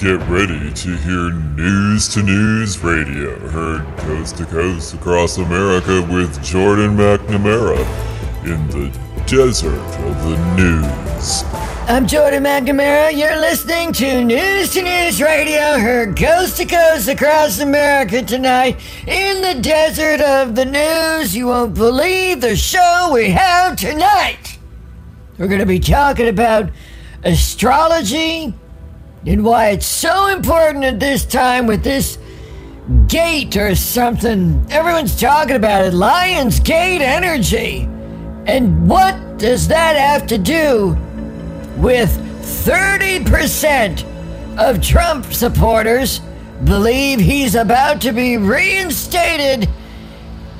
Get ready to hear News to News Radio, heard coast to coast across America with Jordan McNamara in the desert of the news. I'm Jordan McNamara. You're listening to News to News Radio, heard coast to coast across America tonight in the desert of the news. You won't believe the show we have tonight. We're going to be talking about astrology and why it's so important at this time with this gate or something. Everyone's talking about it. Lion's Gate energy. And what does that have to do with 30% of Trump supporters believe he's about to be reinstated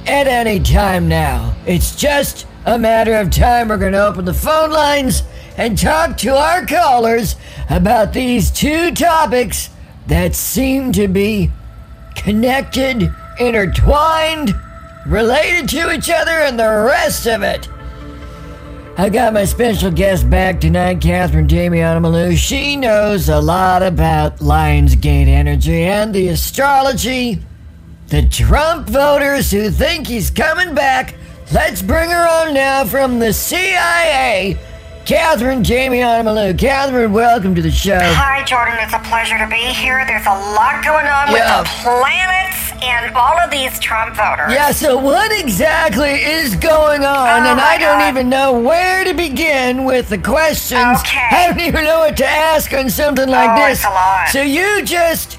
at any time now? It's just a matter of time. We're going to open the phone lines and talk to our callers about these two topics that seem to be connected, intertwined, related to each other, and the rest of it. I got my special guest back tonight, Catherine Damiana Malou. She knows a lot about Lionsgate energy and the astrology. The Trump voters who think he's coming back. Let's bring her on now from the CIA. Catherine Jamie Malou. Catherine, welcome to the show. Hi, Jordan. It's a pleasure to be here. There's a lot going on Yeah. with the planets and all of these Trump voters. Yeah, so what exactly is going on? Oh and I don't even know where to begin with the questions. Okay. I don't even know what to ask on something like Oh, this. it's a lot. So you just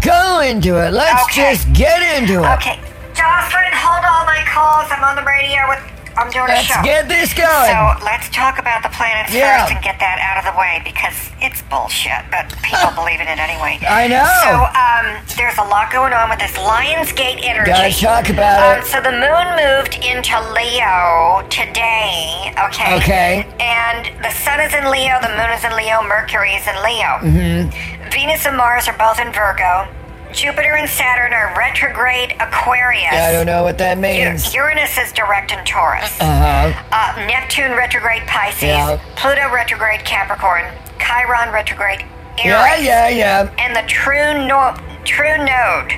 go into it. Let's Okay. just get into it. Okay. Jocelyn, hold all my calls. I'm on the radio with. I'm doing Let's a show. get this going. So let's talk about the planets Yeah. first and get that out of the way because it's bullshit, but people believe in it anyway. I know. So um, there's a lot going on with this Lionsgate energy. Gotta talk about Um, it. so the moon moved into Leo today. Okay. Okay. And the sun is in Leo, the moon is in Leo, Mercury is in Leo. Mm-hmm. Venus and Mars are both in Virgo. Jupiter and Saturn are retrograde Aquarius. I don't know what that U- means. Uranus is direct in Taurus. Uh-huh. Uh, Neptune retrograde Pisces. Yeah. Pluto retrograde Capricorn. Chiron retrograde Aries. Yeah, yeah, yeah. And the true no- true node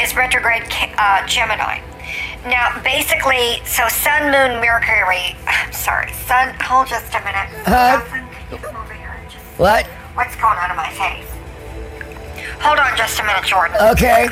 is retrograde uh, Gemini. Now, basically, so Sun, Moon, Mercury. Sorry, Sun. Hold just a minute. Huh? Jocelyn, can you come over here and just- What? What's going on in my face? Hold on just a minute, Jordan. Okay.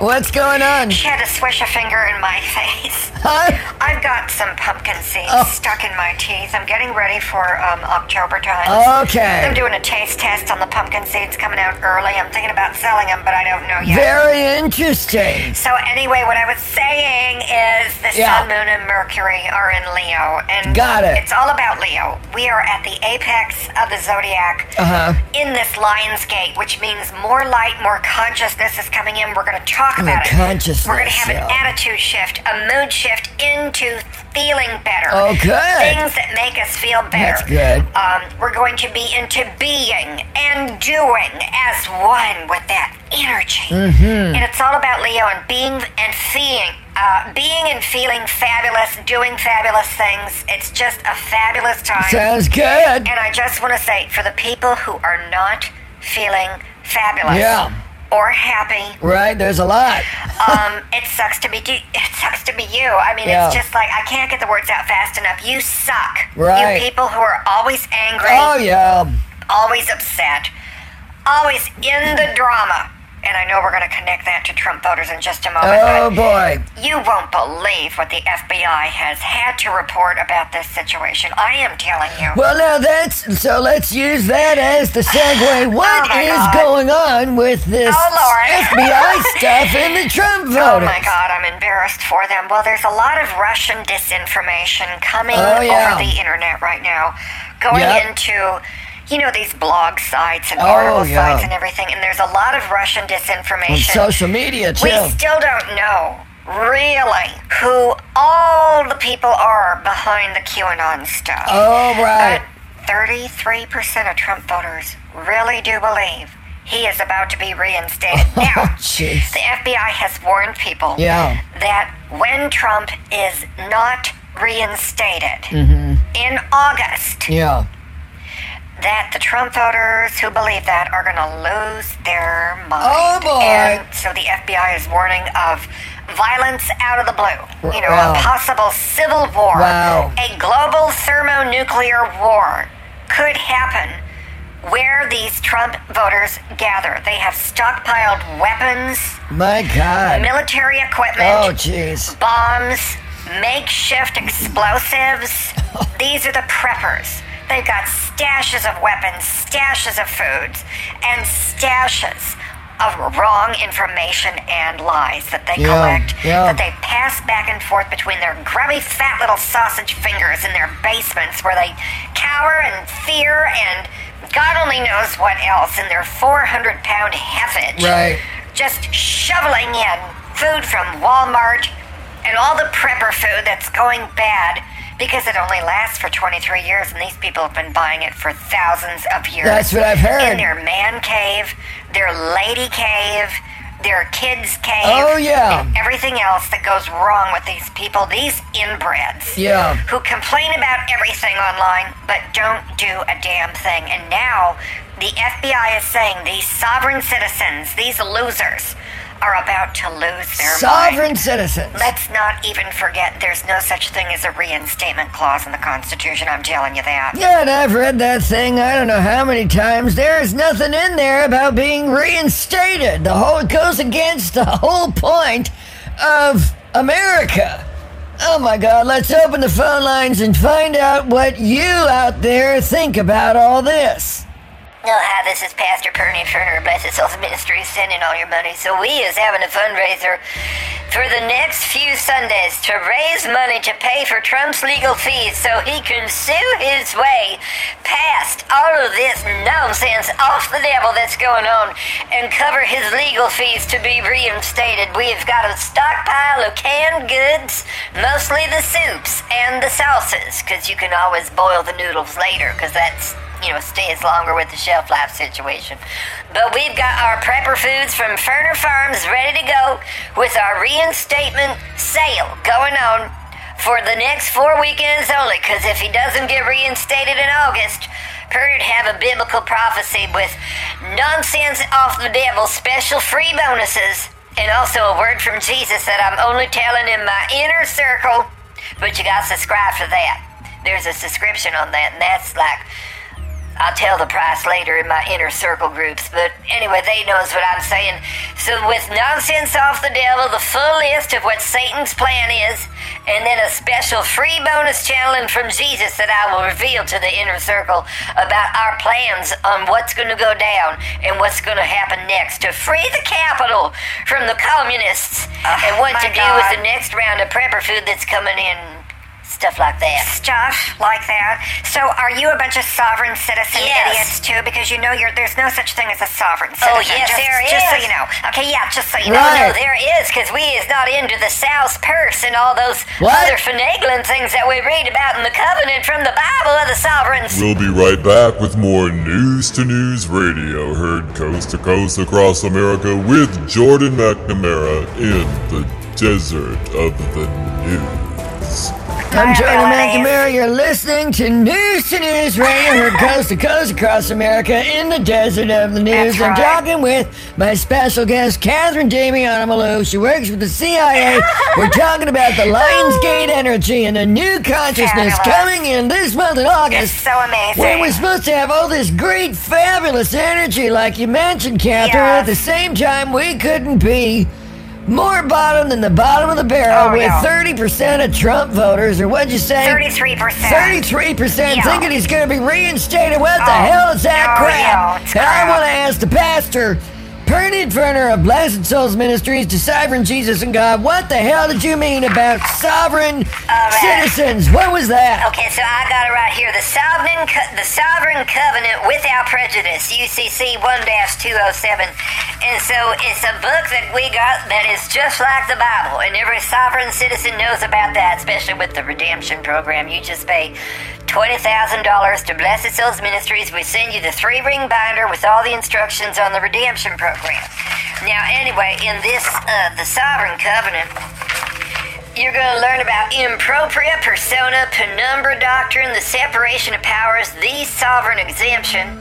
What's going on? She had to swish a finger in my face. Huh? I've got some pumpkin seeds Oh. stuck in my teeth. I'm getting ready for um, October time. Okay. I'm doing a taste test on the pumpkin seeds coming out early. I'm thinking about selling them, but I don't know yet. Very interesting. so anyway, what I was saying is the Yeah. Sun, Moon, and Mercury are in Leo, and Got it. It's all about Leo. We are at the apex of the zodiac Uh-huh. in this Lion's Gate, which means more light, more consciousness is coming in. We're going to talk More about it. We're going to have an attitude shift, a mood shift into feeling better. Oh, good. Things that make us feel better. That's good. Um, we're going to be into being and doing as one with that energy. Mm-hmm. And it's all about Leo and being and feeling. Uh, being and feeling fabulous, doing fabulous things. It's just a fabulous time. Sounds good. And I just want to say, for the people who are not feeling fabulous Yeah. Or happy, Right, there's a lot. um, it sucks to be it sucks to be you. I mean, Yeah. it's just like I can't get the words out fast enough. You suck. Right. You people who are always angry, Oh, yeah. always upset, always in the drama. And I know we're going to connect that to Trump voters in just a moment. Oh, boy. you won't believe what the FBI has had to report about this situation. I am telling you. Well, now that's so. Let's use that as the segue. What Oh, is God. going on with this Oh, FBI stuff and the Trump voters? Oh my God, I'm embarrassed for them. Well, there's a lot of Russian disinformation coming Oh, yeah. over the internet right now, going Yep. into, you know, these blog sites and Oh, article yeah. sites and everything. And there's a lot of Russian On disinformation. social media too. we still don't know really who all the people are behind the QAnon stuff. oh right. But 33% of Trump voters really do believe he is about to be reinstated. Oh now, jeez. the FBI has warned people Yeah. that when Trump is not reinstated Mm-hmm. in August, Yeah. That the Trump voters who believe that are going to lose their mind. Oh, boy. And so the FBI is warning of violence out of the blue. You know, Wow. a possible civil war, Wow. a global thermonuclear war could happen where these Trump voters gather. They have stockpiled weapons, My God. military equipment Oh, jeez. bombs, makeshift explosives. These are the preppers. They've got stashes of weapons, stashes of foods, and stashes of wrong information and lies that they Yeah, collect, yeah. that they pass back and forth between their grubby, fat little sausage fingers in their basements where they cower and fear and God only knows what else in their 400 pound heffage Right. just shoveling in food from Walmart and all the prepper food that's going bad because it only lasts for 23 years and these people have been buying it for thousands of years. That's what I've heard. In their man cave, their lady cave, their kids cave. Oh, yeah. And everything else that goes wrong with these people, these inbreds Yeah. who complain about everything online but don't do a damn thing. And now the FBI is saying these sovereign citizens, these losers, are about to lose their Sovereign mind. citizens. Let's not even forget there's no such thing as a reinstatement clause in the Constitution. I'm telling you that. Yeah, and I've read that thing I don't know how many times. There's nothing in there about being reinstated. The whole it goes against the whole point of America. Oh my god, let's open the phone lines and find out what you out there think about all this. Oh, hi, this is Pastor Perny Turner, Blessed Souls Ministries, sending all your money. So we is having a fundraiser for the next few Sundays to raise money to pay for Trump's legal fees so he can sue his way past all of this nonsense off the devil that's going on and cover his legal fees to be reinstated. We've got a stockpile of canned goods, mostly the soups and the sauces, because you can always boil the noodles later, because that's you know, stays longer with the shelf life situation. But we've got our prepper foods from Ferner Farms ready to go with our reinstatement sale going on for the next four weekends only. Because if he doesn't get reinstated in August, Purdy'd have a biblical prophecy with nonsense off the devil, special free bonuses, and also a word from Jesus that I'm only telling in my inner circle. But you got to subscribe for that. There's a subscription on that, and that's like I'll tell the price later in my inner circle groups, but anyway, they knows what I'm saying. So with nonsense off the devil, the full list of what Satan's plan is, and then a special free bonus channel from Jesus that I will reveal to the inner circle about our plans on what's going to go down and what's going to happen next to free the capital from the communists oh and what to do with the next round of prepper food that's coming in. Stuff like that. stuff like that. So, are you a bunch of sovereign citizen Yes. idiots too? Because you know you're, there's no such thing as a sovereign oh, citizen. Oh, yes, just, there just so you know. Okay, yeah, just so you No, know. no, oh, there is, because we is not into the South purse and all those What? other finagling things that we read about in the covenant from the Bible of the sovereigns. We'll be right back with more News to News Radio, heard coast to coast across America with Jordan McNamara in the desert of the news. I'm Jordan. McNamara. You're listening to News to News Radio, heard coast to coast across America in the desert of the news. That's I'm right. talking with my special guest, Catherine Damiana Malou. She works with the CIA. We're talking about the Lionsgate energy and the new consciousness Fabulous. coming in this month in It's August. so amazing. When we're supposed to have all this great, fabulous energy, like you mentioned, Catherine, Yes. at the same time, we couldn't be more bottom than the bottom of the barrel Oh, with yeah. 30% of Trump voters, or what'd you say? 33%. 33% Yeah. thinking he's going to be reinstated. What the Oh, hell is that oh, crap? it's I want to ask the pastor, Pernod Ferner of Blessed Souls Ministries, to Sovereign Jesus and God, what the hell did you mean about sovereign right. citizens? What was that? Okay, so I got it right here. The sovereign, co- the sovereign covenant without prejudice, UCC one two oh seven, and so it's a book that we got that is just like the Bible, and every sovereign citizen knows about that, especially with the redemption program. You just pay twenty thousand dollars to Blessed Souls Ministries. We send you the three ring binder with all the instructions on the redemption program. Now, anyway, in this, uh, the sovereign covenant You're going to learn about in propria persona, penumbra doctrine, the separation of powers, the sovereign exemption,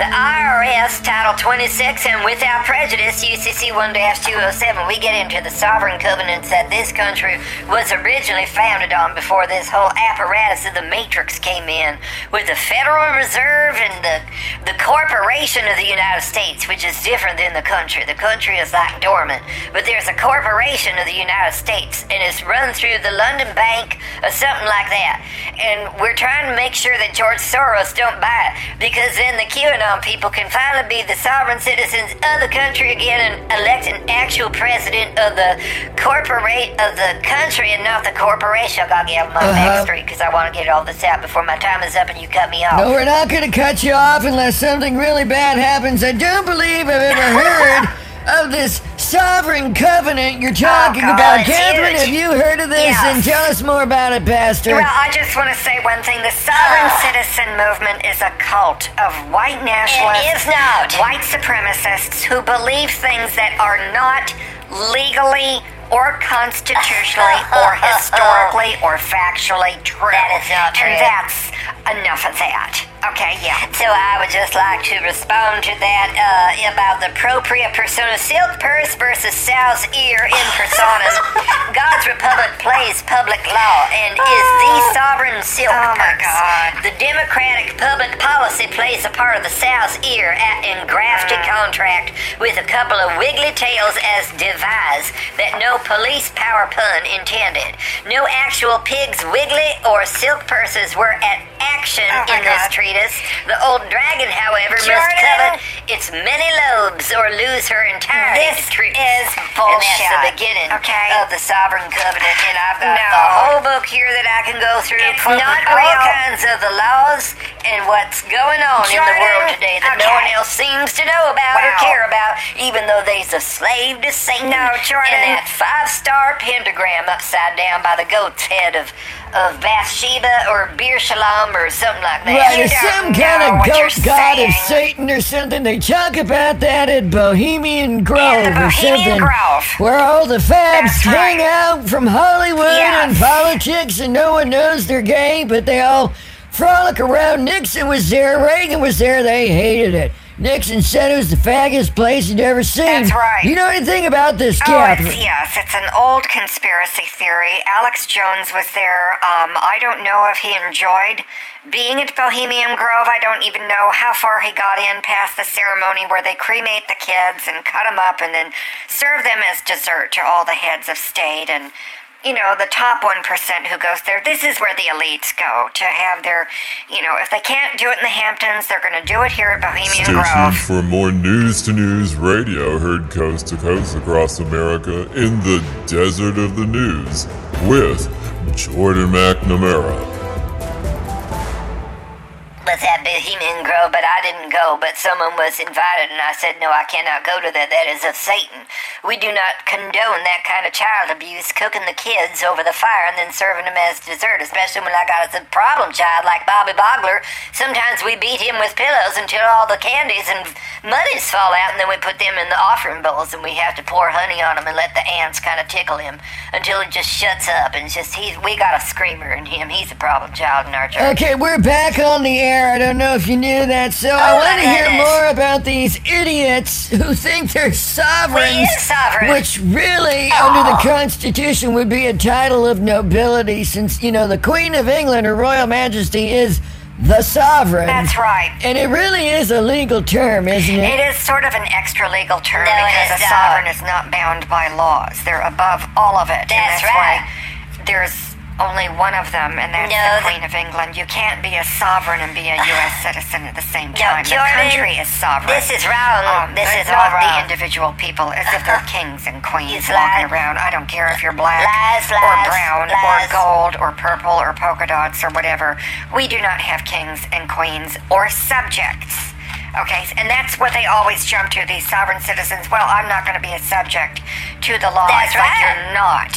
the IRS Title 26, and without prejudice, UCC 1 207. We get into the sovereign covenants that this country was originally founded on before this whole apparatus of the Matrix came in, with the Federal Reserve and the, the corporation of the United States, which is different than the country. The country is like dormant, but there's a corporation of the United States, and it's run through the London Bank or something like that. And we're trying to make sure that George Soros don't buy it because then the QAnon people can finally be the sovereign citizens of the country again and elect an actual president of the corporate of the country and not the corporation. I gotta get my Uh-huh. backstreet because I want to get all this out before my time is up and you cut me off. No, we're not going to cut you off unless something really bad happens. I don't believe I've ever heard of this sovereign covenant you're talking God, about. Catherine, have you heard of this? Yes. And tell us more about it, Pastor. Well, I just want to say one thing. The sovereign Ah. citizen movement is a cult of white nationalists, is not. white supremacists who believe things that are not legally or constitutionally or historically or factually true. That is not true. And that's enough of that. Okay, yeah. So I would just like to respond to that uh, about the propria persona silk purse versus sow's ear in personam. God's republic plays public law and is the sovereign silk Oh, my purse. God. The democratic public policy plays a part of the sow's ear at engrafted Mm. contract with a couple of wiggly tails as devise that no police power pun intended. No actual pigs wiggly or silk purses were at action Oh, in this treatise. The old dragon, however, must Jordan. covet its many lobes or lose her entire This truth. is And that's the beginning okay? of the sovereign covenant. And I've got No. the whole book here that I can go through. It's not all kinds of the laws and what's going on in the world today that no one else seems to know about or care about, even though they's a slave to Satan. No, Jordan. And that five-star pentagram upside down by the goat's head of of Bathsheba or Bir Shalom or something like that. Right, You some kind of goat god of. Satan or something. They talk about that at Bohemian Grove the or something. Grove. Where all the fabs That's hang right. out from Hollywood and politics and no one knows they're gay, but they all frolic around. Nixon was there, Reagan was there, they hated it. Nixon said it was the faggotiest place he'd ever seen. That's right. You know anything about this, Oh, Catherine? it's, yes, it's an old conspiracy theory. Alex Jones was there. Um, I don't know if he enjoyed being at Bohemian Grove. I don't even know how far he got in past the ceremony where they cremate the kids and cut them up and then serve them as dessert to all the heads of state and. You know, the top 1% who goes there, this is where the elites go to have their, you know, if they can't do it in the Hamptons, they're going to do it here at Bohemian Stay tuned Grove. for more news to news radio heard coast to coast across America in the desert of the news with Jordan McNamara. Was at Bohemian Grove, but I didn't go. But someone was invited, and I said, No, I cannot go to that. That is of Satan. We do not condone that kind of child abuse, cooking the kids over the fire and then serving them as dessert, especially when I got a problem child like Bobby Bogler. Sometimes we beat him with pillows until all the candies and muddies fall out, and then we put them in the offering bowls, and we have to pour honey on him and let the ants kind of tickle him until he just shuts up. And just, he's, we got a screamer in him. He's a problem child in our church. Okay, we're back on the air. I don't know if you knew that. So I Oh, want to hear more about these idiots who think they're sovereigns. is sovereign. Which really, Oh. under the Constitution, would be a title of nobility since, you know, the Queen of England, Her Royal Majesty, is the sovereign. That's right. And it really is a legal term, isn't it? It is sort of an extra legal term No, because a not. Uh, sovereign is not bound by laws. They're above all of it. and That's that's right. Why there's only one of them, and that's No, the Queen of England. You can't be a sovereign and be a U.S. citizen at the same No, time. the country is sovereign. This is wrong. Um, this is all not the individual people as if they're kings and queens It's walking lies. around. I don't care if you're black Lies, or brown lies. or gold or purple or polka dots or whatever. We do not have kings and queens or subjects. Okay, and that's what they always jump to, these sovereign citizens. Well, I'm not going to be a subject to the law. That's it's like right. you're not.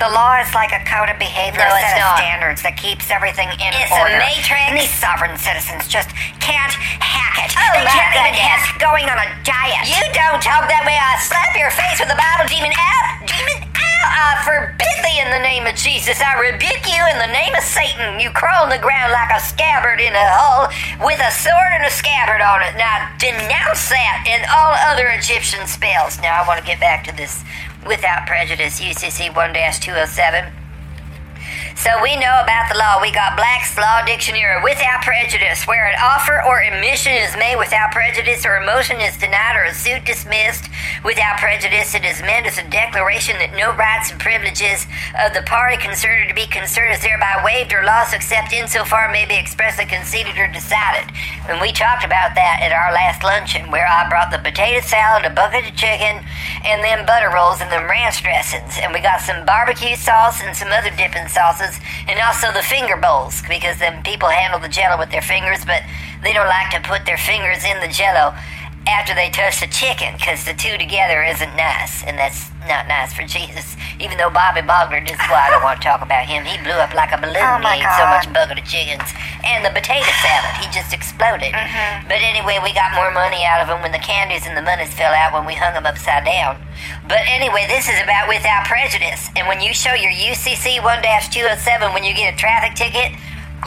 The law is like a code of behavior, No, a it's set of standards that keeps everything in It's a order. matrix. And these sovereign citizens just can't hack it. Oh, they my can't even hack going on a diet. You don't talk that way. I'll slap your face with a Bible demon out. Demon out. I forbid thee in the name of Jesus. I rebuke you in the name of Satan. You crawl on the ground like a scabbard in a hole with a sword and a scabbard on it. Now denounce that and all other Egyptian spells. Now I want to get back to this without prejudice, UCC 1 207. So we know about the law. We got Black's Law Dictionary without prejudice, where an offer or admission is made without prejudice or a motion is denied or a suit dismissed without prejudice. It is meant as a declaration that no rights and privileges of the party considered to be concerned is thereby waived or lost except insofar may be expressly conceded or decided. And we talked about that at our last luncheon, where I brought the potato salad, a bucket of chicken, and then butter rolls and them ranch dressings. And we got some barbecue sauce and some other dipping sauces and also the finger bowls because then people handle the jello with their fingers, but they don't like to put their fingers in the jello after they touch the chicken because the two together isn't nice, and that's not nice for Jesus. Even though Bobby Bogner, this is why I don't want to talk about him. He blew up like a balloon. Oh my he ate so much bucket of chickens and the potato salad. He just exploded. Mm-hmm. But anyway, we got more money out of him when the candies and the monies fell out when we hung them upside down. But anyway, this is about without prejudice. And when you show your UCC 1 207 when you get a traffic ticket,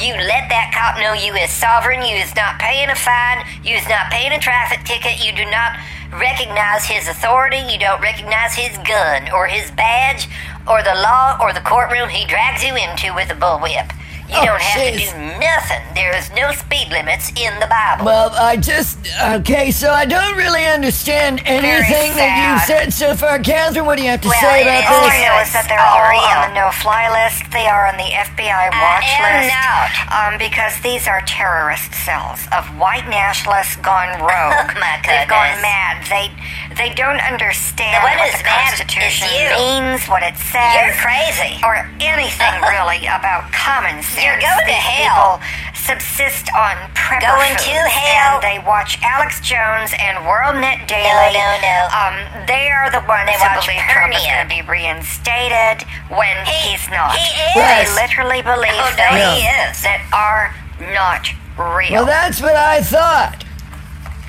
you let that cop know you is sovereign, you is not paying a fine, you is not paying a traffic ticket, you do not recognize his authority, you don't recognize his gun or his badge or the law or the courtroom he drags you into with a bullwhip. You Oh, don't have to do nothing. There is no speed limits in the Bible. Well, I just okay, so I don't really understand anything that you've said so far, Catherine. What do you have to Well, say about is All I this? know is that they're Oh, all on the no-fly list. They are on the FBI watch am list. not. Um, because these are terrorist cells of white nationalists gone rogue. Oh, my They've gone mad. They they don't understand What what is the Constitution you. means, what it says. You're crazy. Or anything really about common sense. You're going to These hell. People subsist on prepper Going foods, to hell. And they watch Alex Jones and WorldNet Daily. No, no, no. Um, they are the ones They who watch believe Trump is going to be reinstated when He- he's not. he They is. literally believe Oh, no, things he is. that are not real. Well, that's what I thought.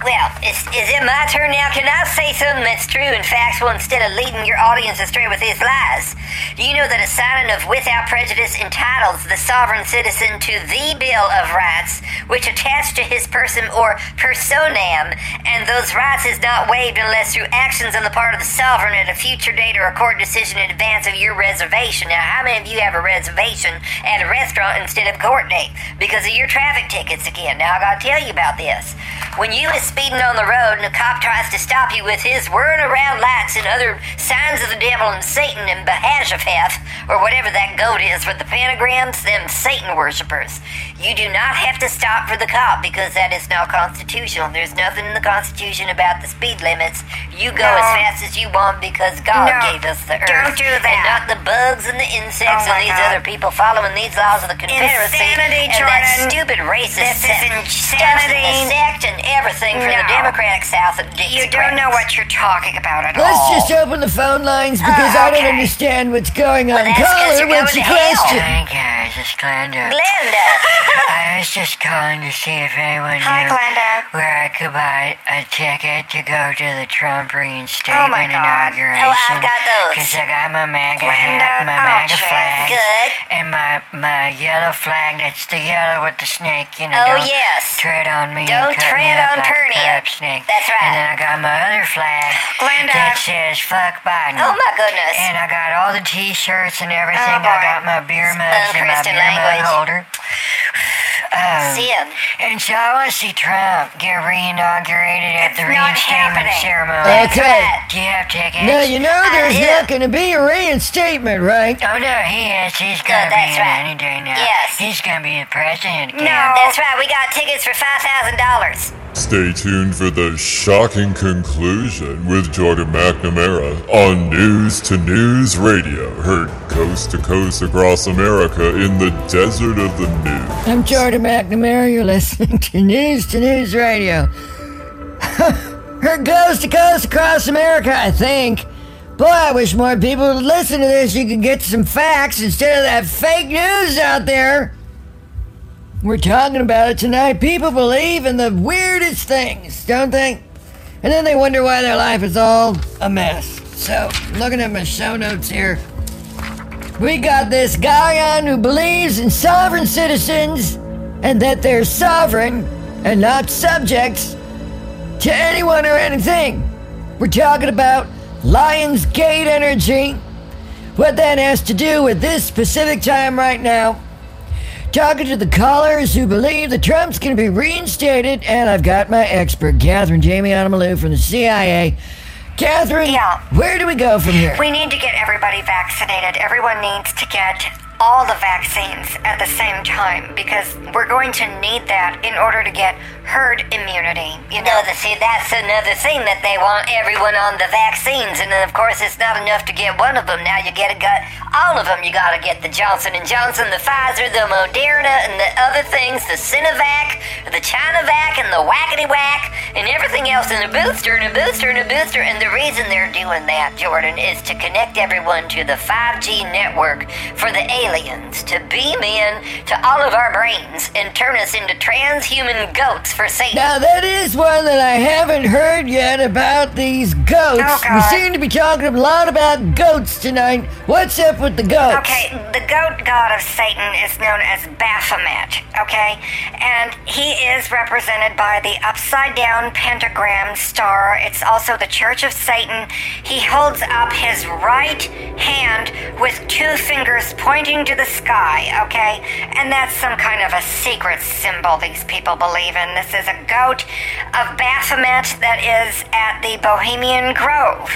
Well, is, is it my turn now? Can I say something that's true and factual instead of leading your audience astray with his lies? Do you know that a signing of without prejudice entitles the sovereign citizen to the Bill of Rights, which attached to his person or personam, and those rights is not waived unless through actions on the part of the sovereign at a future date or a court decision in advance of your reservation. Now, how many of you have a reservation at a restaurant instead of court date because of your traffic tickets again? Now, I gotta tell you about this. When you is speeding on the road and a cop tries to stop you with his whirring around lights and other signs of the devil and Satan and Bahashapheth, or whatever that goat is with the pentagrams, them Satan worshippers, you do not have to stop for the cop because that is not constitutional. There's nothing in the Constitution about the speed limits. You go No. as fast as you want because God No, gave us the earth. don't do that. And not the bugs and the insects Oh and these God. other people following these laws of the Confederacy. Insanity, and that stupid racist This is stuff and insanity. the sect and everything for the Democratic South and you don't know what you're talking about at all. Let's just open the phone lines because Oh, I don't understand what's going on. Well, that's 'cause Caller, you're what's your question? Hi guys, it's Glenda. Glenda. I was just calling to see if anyone Hi, knew Glenda. where I could buy a ticket to go to the Trump Oh, reinstatement my God. inauguration. Oh, I've got those. Cause I got my MAGA Glenda, hat, my oh, MAGA Jay, flag, good. and my my yellow flag. That's the yellow with the snake. You know, Oh, don't yes. tread on me. Don't tread me on like a snake. That's right. And then I got my other flag Glenda. that says "fuck Biden." Oh my goodness. And I got all the T-shirts and everything. Oh. I got my beer mugs and my Unchristian beer language. mug holder. Um, Sin. and so I see Trump get reinaugurated at It's the not reinstatement happening. ceremony. Okay. Do you have tickets? Now, you know there's not going to be a reinstatement, right? Oh no, he is. He's Good, gonna be that's in right. any day now. Yes. He's gonna be the president again. No. That's right. We got tickets for five thousand dollars. Stay tuned for the shocking conclusion with Jordan McNamara on News to News Radio, heard coast to coast across America in the desert of the news. I'm Jordan McNamara. You're listening to News to News Radio. Heard coast to coast across America, I think. Boy, I wish more people would listen to this. You could get some facts instead of that fake news out there. We're talking about it tonight. People believe in the weirdest things, don't they? And then they wonder why their life is all a mess. So, looking at my show notes here, we got this guy on who believes in sovereign citizens and that they're sovereign and not subjects to anyone or anything. We're talking about Lions Gate energy. What that has to do with this specific time right now. Talking to the callers who believe that Trump's going to be reinstated, and I've got my expert, Catherine Jamie Onomalou from the CIA. Catherine, Yeah. where do we go from here? We need to get everybody vaccinated. Everyone needs to get all the vaccines at the same time because we're going to need that in order to get herd immunity. You know, see, that's another thing that they want everyone on the vaccines, and then of course it's not enough to get one of them. Now you get to get all of them. You got to get the Johnson and Johnson, the Pfizer, the Moderna, and the other things, the Sinovac, the China-Vac, and the Whackety Whack, and everything else, and a booster, and a booster, and a booster. And the reason they're doing that, Jordan, is to connect everyone to the 5G network for the aliens to beam in to all of our brains and turn us into transhuman goats for Satan. Now, that is one that I haven't heard yet about these goats. Oh, we seem to be talking a lot about goats tonight. What's up with the goats? Okay, the goat god of Satan is known as Baphomet, okay? And he is represented by the upside down pentagram star. It's also the Church of Satan. He holds up his right hand with two fingers pointing to the sky, okay? And that's some kind of a secret symbol these people believe in. This is a goat of Baphomet that is at the Bohemian Grove,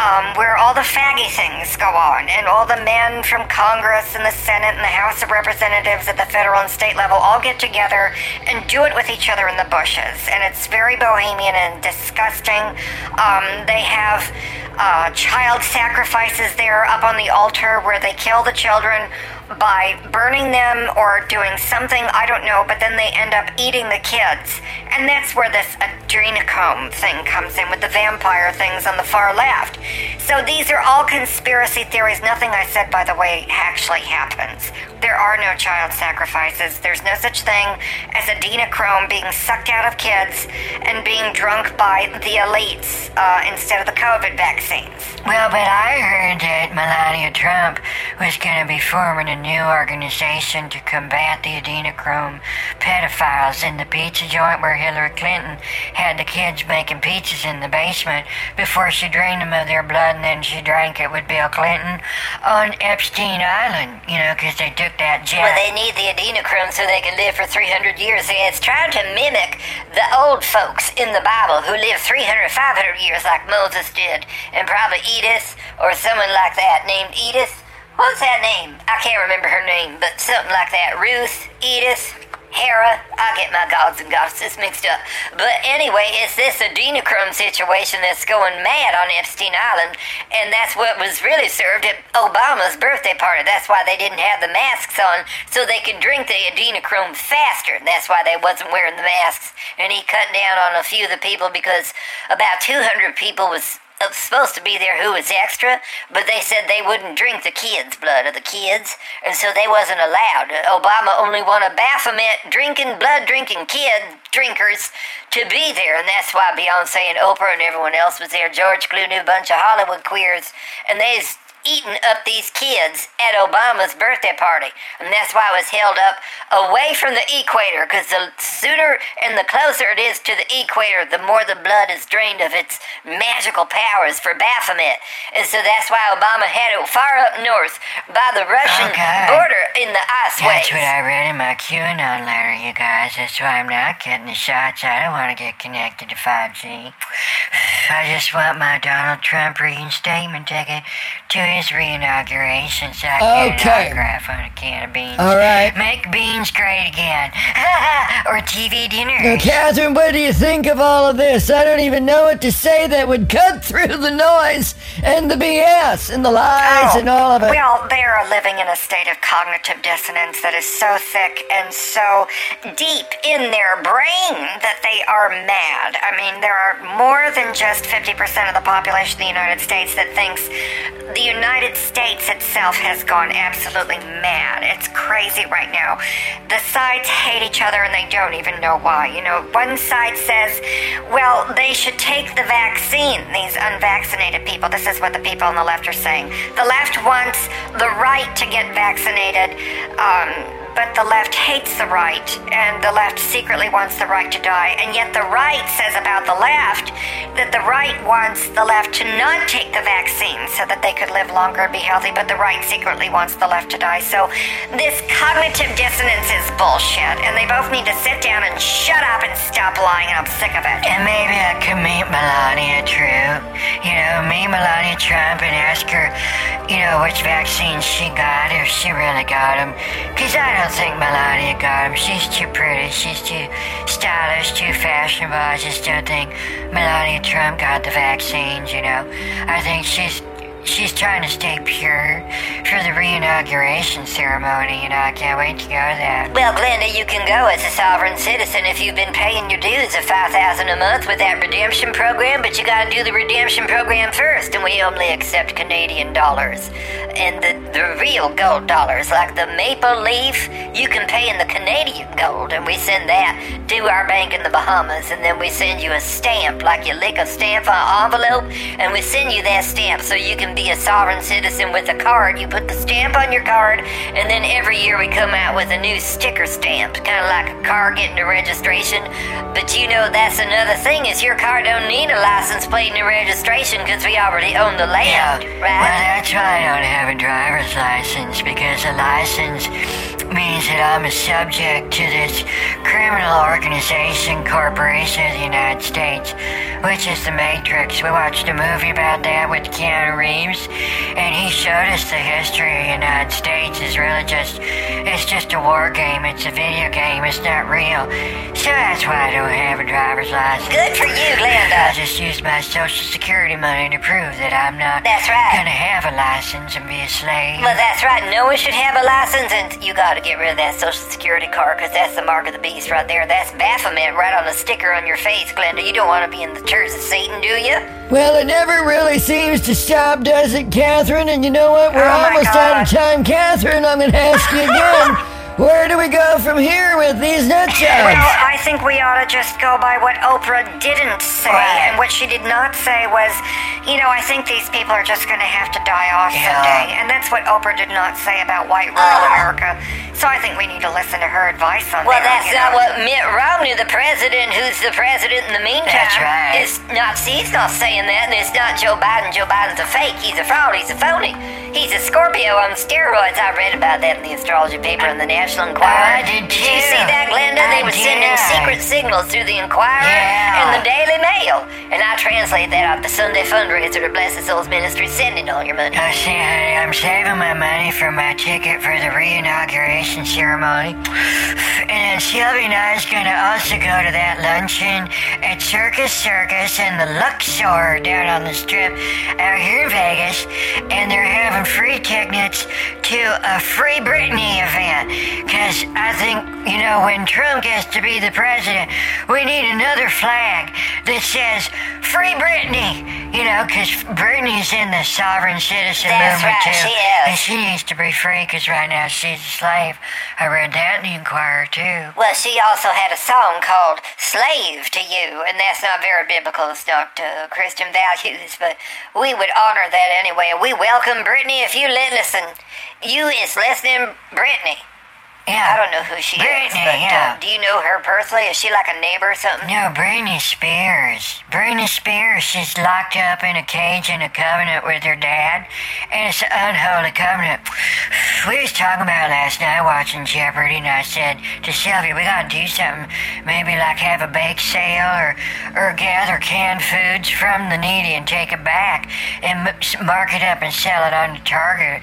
um, where all the faggy things go on, and all the men from Congress and the Senate and the House of Representatives at the federal and state level all get together and do it with each other in the bushes. And it's very bohemian and disgusting. Um, they have uh, child sacrifices there up on the altar where they kill the children by burning them or doing something, I don't know, but then they end up eating the kids. And that's where this adrenochrome thing comes in with the vampire things on the far left. So these are all conspiracy theories. Nothing I said, by the way, actually happens. There are no child sacrifices. There's no such thing as adrenochrome being sucked out of kids and being drunk by the elites uh, instead of the COVID vaccines. Well, but I heard that Melania Trump was going to be forming a new organization to combat the adrenochrome pedophiles in the pizza joint where Hillary Clinton had the kids making pizzas in the basement before she drained them of their blood and then she drank it with Bill Clinton on Epstein Island, you know, because they took that jet. Well, they need the adrenochrome so they can live for 300 years. It's trying to mimic the old folks in the Bible who lived 300, 500 years like Moses did, and probably Edith or someone like that named Edith. What's that name? I can't remember her name, but something like that. Ruth, Edith, Hera. I get my gods and goddesses mixed up. But anyway, it's this adrenochrome situation that's going mad on Epstein Island, and that's what was really served at Obama's birthday party. That's why they didn't have the masks on, so they could drink the adrenochrome faster. That's why they wasn't wearing the masks. And he cut down on a few of the people because about 200 people was supposed to be there who was extra, but they said they wouldn't drink the kids' blood of the kids, and so they wasn't allowed. Obama only wanted Baphomet drinking, blood drinking kid drinkers to be there, and that's why Beyonce and Oprah and everyone else was there. George Clooney, a bunch of Hollywood queers, and they's eating up these kids at Obama's birthday party. And that's why it was held up away from the equator, because the sooner and the closer it is to the equator, the more the blood is drained of its magical powers for Baphomet. And so that's why Obama had it far up north by the Russian Okay. border in the ice That's waves. what I read in my QAnon letter, you guys. That's why I'm not getting the shots. I don't want to get connected to 5G. I just want my Donald Trump reinstatement ticket to reinauguration so I can Okay. autograph on a can of beans. All right. Make beans great again. or TV dinner. Now, Catherine, what do you think of all of this? I don't even know what to say that would cut through the noise and the BS and the lies Oh, and all of it. Well, they are living in a state of cognitive dissonance that is so thick and so deep in their brain that they are mad. I mean, there are more than just 50% of the population of the United States that thinks the United States itself has gone absolutely mad. It's crazy right now. The sides hate each other and they don't even know why. You know, one side says, well, they should take the vaccine, these unvaccinated people. This is what the people on the left are saying. The left wants the right to get vaccinated. Um, but the left hates the right, and the left secretly wants the right to die. And yet the right says about the left that the right wants the left to not take the vaccine so that they could live longer and be healthy, but the right secretly wants the left to die. So this cognitive dissonance is bullshit, and they both need to sit down and shut up and stop lying. And I'm sick of it. And maybe I could meet Melania Trump. You know, meet Melania Trump and ask her, you know, which vaccine she got, if she really got them. Because I don't don't think Melania got him. She's too pretty. She's too stylish, too fashionable. I just don't think Melania Trump got the vaccines, you know. I think she's she's trying to stay pure for the re-inauguration ceremony, and I can't wait to go there. Well, Glenda, you can go as a sovereign citizen if you've been paying your dues of five thousand a month with that redemption program, but you gotta do the redemption program first, and we only accept Canadian dollars. And the, the real gold dollars, like the maple leaf, you can pay in the Canadian gold, and we send that to our bank in the Bahamas, and then we send you a stamp, like you lick a stamp on an envelope, and we send you that stamp so you can be a sovereign citizen with a card. You put the stamp on your card, and then every year we come out with a new sticker stamp, kind of like a car getting a registration. But you know, that's another thing is your car don't need a license plate and a registration because we already own the land, yeah. right? Well, that's why I don't have a driver's license because a license means that I'm a subject to this criminal organization, corporation of the United States, which is the Matrix. We watched a movie about that with Keanu Reeves, and he showed us the history of the United States is really just, it's just a war game. It's a video game. It's not real. So that's why I don't have a driver's license. Good for you, Glenda. I just use my social security money to prove that I'm not That's right. gonna have a license and be a slave. Well, that's right. No one should have a license, and you got to get rid of that Social Security card because that's the mark of the beast right there. That's Baphomet right on the sticker on your face, Glenda. You don't want to be in the church of Satan, do you? Well, it never really seems to stop, does it, Catherine? And you know what? We're Oh, almost out of time, Catherine. I'm going to ask you again. Where do we go from here with these nut Well. I think we ought to just go by what Oprah didn't say. Right. And what she did not say was, you know, I think these people are just going to have to die off Yeah. someday. And that's what Oprah did not say about white rural ah. America. So I think we need to listen to her advice on Well, that. Well, that's not know. what Mitt Romney, the president, who's the president in the meantime, right. is not. He's not saying that, and it's not Joe Biden. Joe Biden's a fake. He's a fraud. He's a phony. He's a Scorpio on steroids. I read about that in the astrology paper in the National Enquirer. I did you too. see that, Glenda? They I were sending secret signals through the Enquirer Yeah. and the Daily Mail, and I translate that off the Sunday fundraiser to the Blessed Souls Ministry. Sending all your money. I see, honey, I'm saving my money for my ticket for the re-inauguration ceremony. And then Sylvia and I is gonna also go to that luncheon at Circus Circus and the Luxor down on the strip out here in Vegas. And they're having free tickets to a Free Britney event. Cause I think, you know, when Trump gets to be the president, we need another flag that says Free Britney. You know, cause Britney's in the sovereign citizen That's movement right, too. she is. And she needs to be free because right now she's a slave. I read that in the Enquirer too. Well, she also had a song called Slave to You, and that's not very biblical. It's not uh, Christian values, but we would honor that anyway. We welcome Britney if you li- listen. You is listening, Britney. Yeah. I don't know who she is, Britney, but yeah. uh, do you know her personally? Is she like a neighbor or something? No, Britney Spears. Britney Spears, she's locked up in a cage in a covenant with her dad, and it's an unholy covenant. We was talking about it last night watching Jeopardy, and I said to Sylvia, we gotta do something, maybe like have a bake sale or, or gather canned foods from the needy and take it back and m- mark it up and sell it on the Target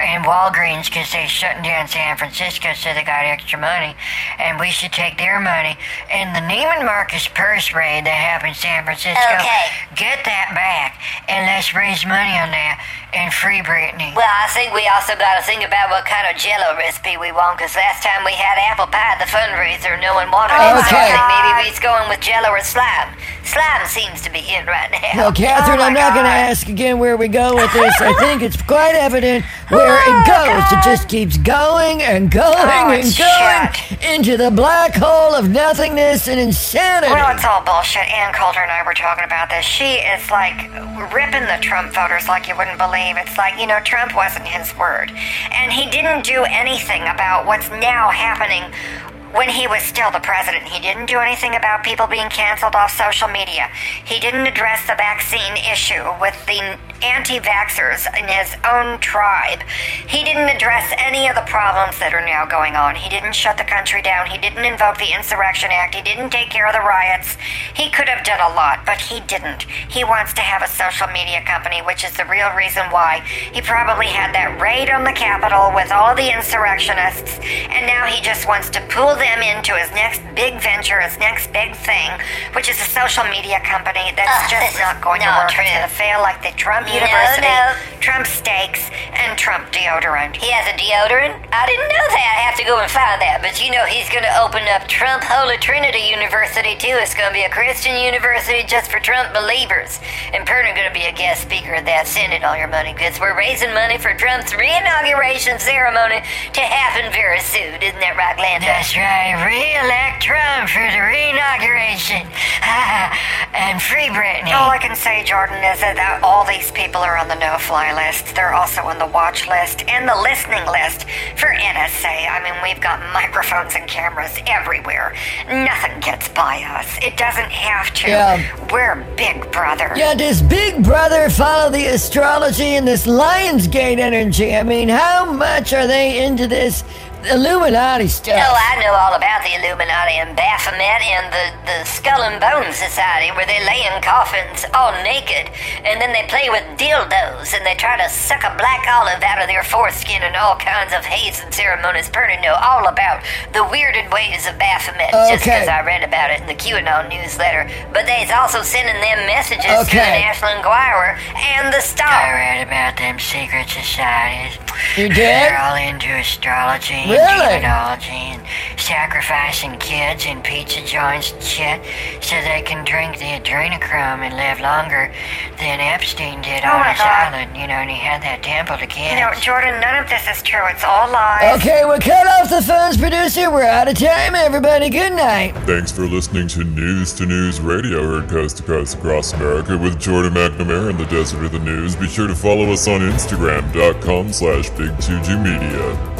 and Walgreens because they're shutting down San Francisco so they got extra money. And we should take their money. And the Neiman Marcus purse raid that happened in San Francisco, Okay. get that back. And let's raise money on that and free Britney. Well, I think we also got to think about what kind of jello recipe we want, because last time we had apple pie at the fundraiser, no one wanted it. So I Okay. think maybe he's going with jello or slime. Slime seems to be in right now. Well, Catherine, Oh, I'm not going to ask again where we go with this. I think it's quite evident where Oh, it goes. It just keeps going and going Oh, and going shit. into the black hole of nothingness and insanity. Well, it's all bullshit. Ann Coulter and I were talking about this. She is like ripping the Trump voters like you wouldn't believe. It's like, you know, Trump wasn't his word. And he didn't do anything about what's now happening when he was still the president. He didn't do anything about people being canceled off social media. He didn't address the vaccine issue with the anti vaxxers in his own tribe. He didn't address any of the problems that are now going on. He didn't shut the country down. He didn't invoke the Insurrection Act. He didn't take care of the riots. He could have done a lot, but he didn't. He wants to have a social media company, which is the real reason why he probably had that raid on the Capitol with all the insurrectionists, and now he just wants to pull them into his next big venture, his next big thing, which is a social media company that's Ugh, just not going to work. true. It's going to fail like the Trump University, no. Trump steaks, and Trump deodorant. He has a deodorant? I didn't know that. I have to go and find that. But you know, he's going to open up Trump Holy Trinity University, too. It's going to be a Christian university just for Trump believers. And Perner going to be a guest speaker at that. Send in all your money because we're raising money for Trump's re-inauguration ceremony to happen very soon. Isn't that right, Glenda? That's right. Re-elect Trump for the re-inauguration. and free Britney. All I can say, Jordan, is that all these people are on the no-fly list. They're also on the watch list and the listening list for NSA. I mean, we've got microphones and cameras everywhere. Nothing gets by us. It doesn't have to. Yeah. We're Big Brother. Yeah, does Big Brother follow the astrology and this Lionsgate energy? I mean, how much are they into this Illuminati stuff? Oh, I know all about the Illuminati and Baphomet and the, the Skull and Bone Society where they lay in coffins all naked and then they play with dildos and they try to suck a black olive out of their foreskin and all kinds of hazing ceremonies. Perna know all about the weirded ways of Baphomet just Okay. because I read about it in the QAnon newsletter. But they's also sending them messages to the National Enquirer and the Star. I read about them secret societies. You did? They're all into astrology Really? and and sacrificing kids in pizza joints and shit so they can drink the adrenochrome and live longer than Epstein did Oh on my his God. island. You know, and he had that temple to kids. You know, Jordan, none of this is true. It's all lies. Okay, well, cut off the phones, producer. We're out of time, everybody. Good night. Thanks for listening to News to News Radio, heard coast to coast across America with Jordan McNamara in the desert of the news. Be sure to follow us on Instagram.com slash Big2G Media.